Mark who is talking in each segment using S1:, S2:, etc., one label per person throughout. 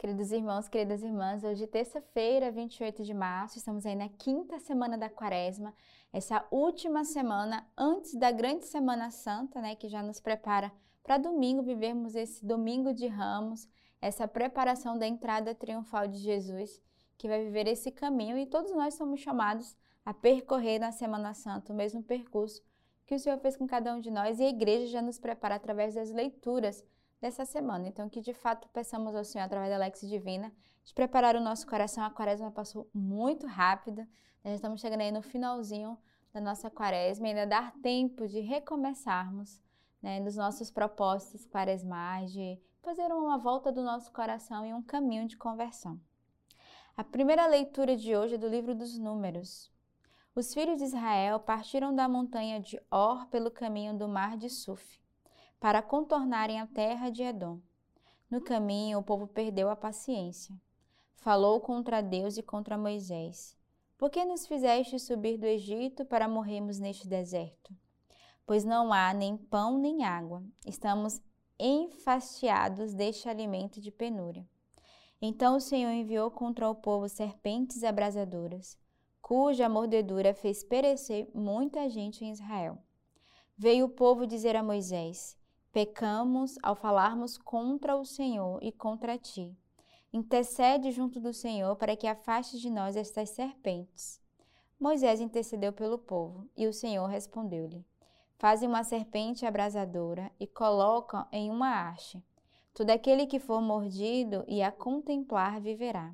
S1: Queridos irmãos, queridas irmãs, hoje terça-feira, 28 de março, estamos aí na quinta semana da quaresma, essa última semana antes da grande Semana Santa, né, que já nos prepara para domingo vivermos esse domingo de ramos, essa preparação da entrada triunfal de Jesus, que vai viver esse caminho e todos nós somos chamados a percorrer na Semana Santa o mesmo percurso que o Senhor fez com cada um de nós e a igreja já nos prepara através das leituras dessa semana. Então, que de fato peçamos ao Senhor, através da Lex Divina, de preparar o nosso coração. A quaresma passou muito rápida, nós estamos chegando aí no finalzinho da nossa quaresma, ainda dá tempo de recomeçarmos né, nos nossos propósitos quaresmais, de fazer uma volta do nosso coração em um caminho de conversão. A primeira leitura de hoje é do livro dos Números. Os filhos de Israel partiram da montanha de Or pelo caminho do mar de Suf para contornarem a terra de Edom. No caminho, o povo perdeu a paciência. Falou contra Deus e contra Moisés: Por que nos fizeste subir do Egito para morrermos neste deserto? Pois não há nem pão nem água. Estamos enfastiados deste alimento de penúria. Então o Senhor enviou contra o povo serpentes abrasadoras, cuja mordedura fez perecer muita gente em Israel. Veio o povo dizer a Moisés: Pecamos ao falarmos contra o Senhor e contra ti. Intercede junto do Senhor para que afaste de nós estas serpentes. Moisés intercedeu pelo povo, e o Senhor respondeu-lhe: Fazem uma serpente abrasadora e colocam em uma haste. Todo aquele que for mordido e a contemplar viverá.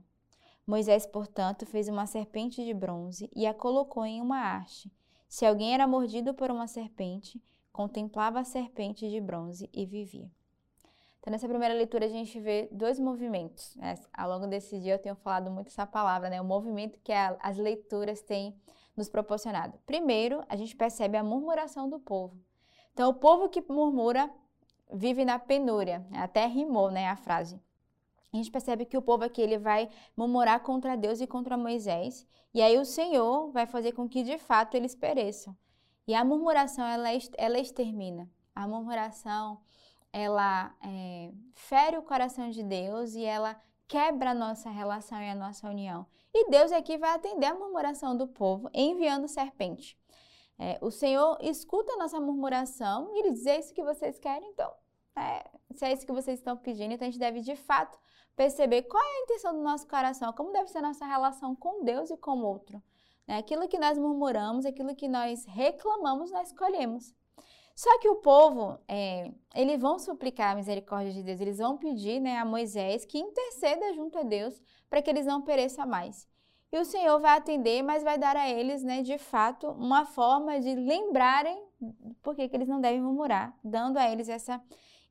S1: Moisés, portanto, fez uma serpente de bronze e a colocou em uma haste. Se alguém era mordido por uma serpente, contemplava a serpente de bronze e vivia. Então, nessa primeira leitura, a gente vê dois movimentos. Né? Ao longo desse dia, eu tenho falado muito essa palavra, né? O movimento que a, as leituras têm nos proporcionado. Primeiro, a gente percebe a murmuração do povo. Então, o povo que murmura vive na penúria. Até rimou, né, a frase. A gente percebe que o povo aqui ele vai murmurar contra Deus e contra Moisés, e aí o Senhor vai fazer com que de fato eles pereçam. E a murmuração, ela, ela extermina. A murmuração, ela é, fere o coração de Deus e ela quebra a nossa relação e a nossa união. E Deus aqui vai atender a murmuração do povo enviando serpente. É, o Senhor escuta a nossa murmuração e ele diz: é isso que vocês querem, então. É, se é isso que vocês estão pedindo, então a gente deve de fato perceber qual é a intenção do nosso coração, como deve ser a nossa relação com Deus e com o outro. Né? Aquilo que nós murmuramos, aquilo que nós reclamamos, nós escolhemos. Só que o povo, é, eles vão suplicar a misericórdia de Deus, eles vão pedir né, a Moisés que interceda junto a Deus para que eles não pereçam mais. E o Senhor vai atender, mas vai dar a eles, né, de fato, uma forma de lembrarem por que eles não devem murmurar, dando a eles essa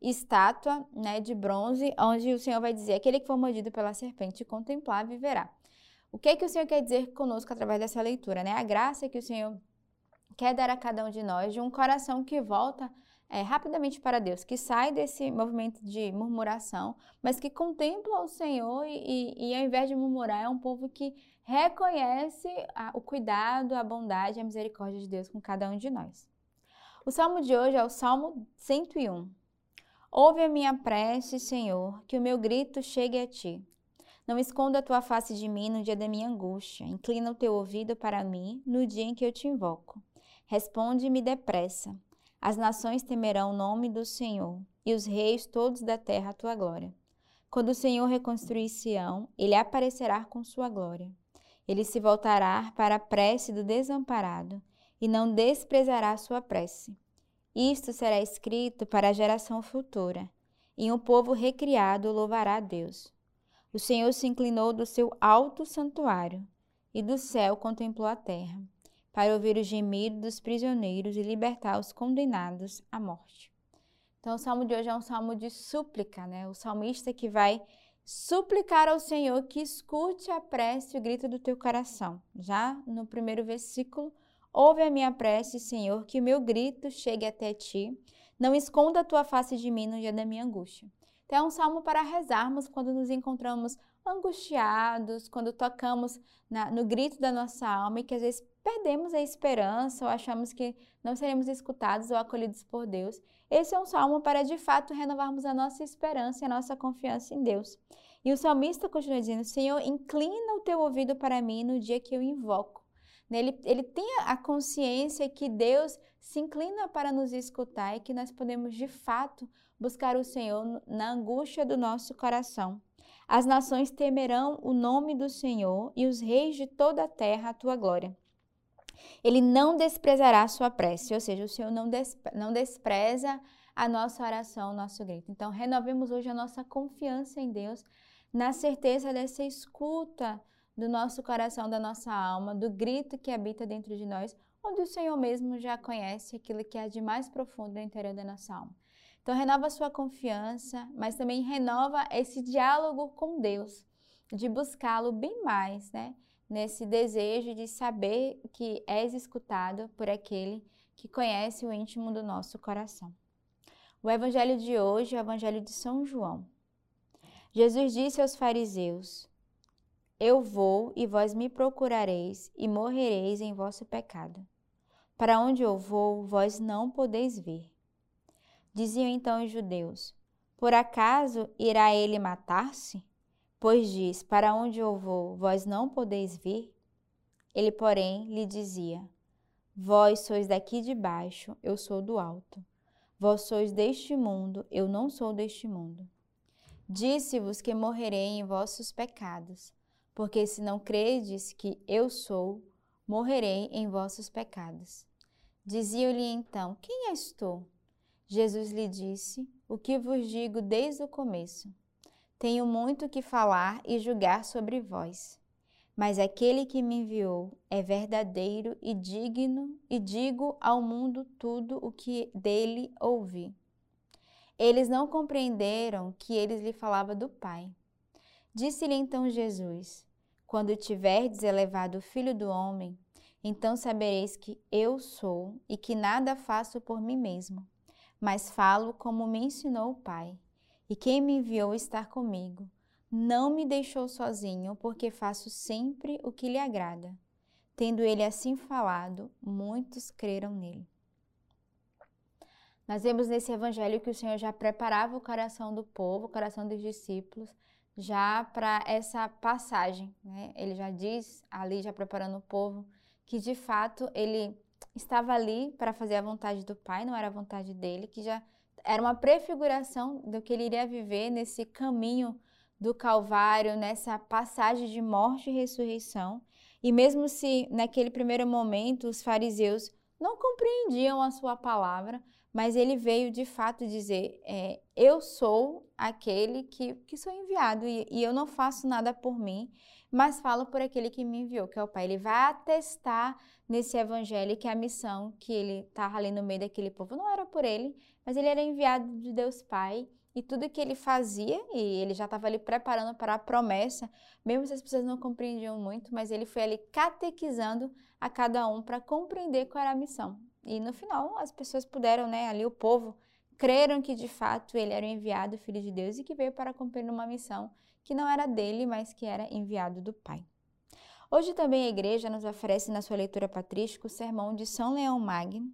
S1: estátua né, de bronze, onde o Senhor vai dizer: aquele que for mordido pela serpente contemplar viverá. O que é que o Senhor quer dizer conosco através dessa leitura? Né? A graça que o Senhor quer dar a cada um de nós de um coração que volta é, rapidamente para Deus, que sai desse movimento de murmuração, mas que contempla o Senhor e, e, e ao invés de murmurar, é um povo que reconhece a, o cuidado, a bondade e a misericórdia de Deus com cada um de nós. O salmo de hoje é o Salmo 101. Ouve a minha prece, Senhor, que o meu grito chegue a ti. Não esconda a tua face de mim no dia da minha angústia. Inclina o teu ouvido para mim no dia em que eu te invoco. Responde-me depressa. As nações temerão o nome do Senhor, e os reis todos da terra a tua glória. Quando o Senhor reconstruir Sião, ele aparecerá com sua glória. Ele se voltará para a prece do desamparado e não desprezará a sua prece. Isto será escrito para a geração futura, e um povo recriado louvará a Deus. O Senhor se inclinou do seu alto santuário e do céu contemplou a terra, para ouvir o gemido dos prisioneiros e libertar os condenados à morte. Então, o salmo de hoje é um salmo de súplica, né? O salmista que vai suplicar ao Senhor que escute a prece e o grito do teu coração. Já no primeiro versículo, ouve a minha prece, Senhor, que o meu grito chegue até ti. Não esconda a tua face de mim no dia da minha angústia. Então, é um salmo para rezarmos quando nos encontramos angustiados, quando tocamos na, no grito da nossa alma e que às vezes perdemos a esperança ou achamos que não seremos escutados ou acolhidos por Deus. Esse é um salmo para de fato renovarmos a nossa esperança e a nossa confiança em Deus. E o salmista continua dizendo: Senhor, inclina o teu ouvido para mim no dia que eu invoco. Ele, ele tem a consciência que Deus se inclina para nos escutar e que nós podemos de fato buscar o Senhor na angústia do nosso coração. As nações temerão o nome do Senhor e os reis de toda a terra a tua glória. Ele não desprezará a sua prece, ou seja, o Senhor não, despre, não despreza a nossa oração, o nosso grito. Então, renovemos hoje a nossa confiança em Deus, na certeza dessa escuta do nosso coração, da nossa alma, do grito que habita dentro de nós, onde o Senhor mesmo já conhece aquilo que há de mais profundo no interior da nossa alma. Então, renova sua confiança, mas também renova esse diálogo com Deus, de buscá-lo bem mais, né? Nesse desejo de saber que és escutado por aquele que conhece o íntimo do nosso coração. O evangelho de hoje é o evangelho de São João. Jesus disse aos fariseus: Eu vou e vós me procurareis e morrereis em vosso pecado. Para onde eu vou, vós não podeis vir. Diziam então os judeus: Por acaso irá ele matar-se? Pois diz: Para onde eu vou, vós não podeis vir? Ele, porém, lhe dizia: Vós sois daqui de baixo, eu sou do alto. Vós sois deste mundo, eu não sou deste mundo. Disse-vos que morrerei em vossos pecados, porque se não credes que eu sou, morrerei em vossos pecados. Dizia-lhe então: Quem és tu? Jesus lhe disse: O que vos digo desde o começo. Tenho muito que falar e julgar sobre vós. Mas aquele que me enviou é verdadeiro e digno, e digo ao mundo tudo o que dele ouvi. Eles não compreenderam que eles lhe falava do Pai. Disse-lhe então Jesus: Quando tiverdes elevado o Filho do Homem, então sabereis que eu sou e que nada faço por mim mesmo mas falo como me ensinou o Pai. E quem me enviou estar comigo não me deixou sozinho, porque faço sempre o que lhe agrada. Tendo ele assim falado, muitos creram nele. Nós vemos nesse evangelho que o Senhor já preparava o coração do povo, o coração dos discípulos, já para essa passagem. Né? Ele já diz ali, já preparando o povo, que de fato ele estava ali para fazer a vontade do Pai, não era a vontade dele, que já era uma prefiguração do que ele iria viver nesse caminho do Calvário, nessa passagem de morte e ressurreição. E mesmo se naquele primeiro momento os fariseus não compreendiam a sua palavra, mas ele veio de fato dizer: é, Eu sou aquele que, que sou enviado e, e eu não faço nada por mim, mas falo por aquele que me enviou, que é o Pai. Ele vai atestar nesse evangelho que a missão que ele estava ali no meio daquele povo não era por ele, mas ele era enviado de Deus Pai e tudo que ele fazia, e ele já estava ali preparando para a promessa, mesmo se as pessoas não compreendiam muito, mas ele foi ali catequizando a cada um para compreender qual era a missão. E no final, as pessoas puderam, né, ali o povo, creram que de fato ele era o enviado, o filho de Deus, e que veio para cumprir uma missão que não era dele, mas que era enviado do Pai. Hoje também a igreja nos oferece na sua leitura patrística o sermão de São Leão Magno,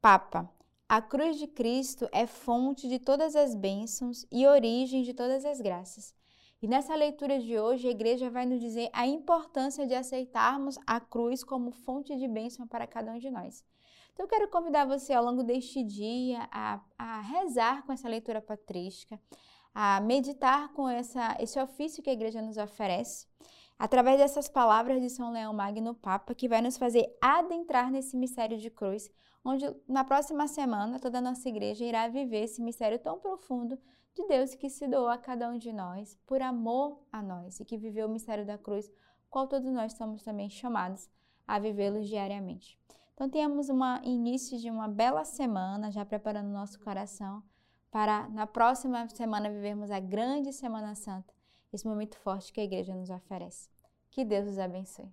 S1: Papa. A cruz de Cristo é fonte de todas as bênçãos e origem de todas as graças. E nessa leitura de hoje, a igreja vai nos dizer a importância de aceitarmos a cruz como fonte de bênção para cada um de nós. Então, eu quero convidar você ao longo deste dia a, a rezar com essa leitura patrística, a meditar com essa, esse ofício que a igreja nos oferece, através dessas palavras de São Leão Magno Papa, que vai nos fazer adentrar nesse mistério de cruz, onde na próxima semana toda a nossa igreja irá viver esse mistério tão profundo de Deus que se doou a cada um de nós por amor a nós e que viveu o mistério da cruz, qual todos nós somos também chamados a vivê-lo diariamente. Então, tenhamos um início de uma bela semana, já preparando o nosso coração para na próxima semana vivermos a grande Semana Santa, esse momento forte que a igreja nos oferece. Que Deus os abençoe.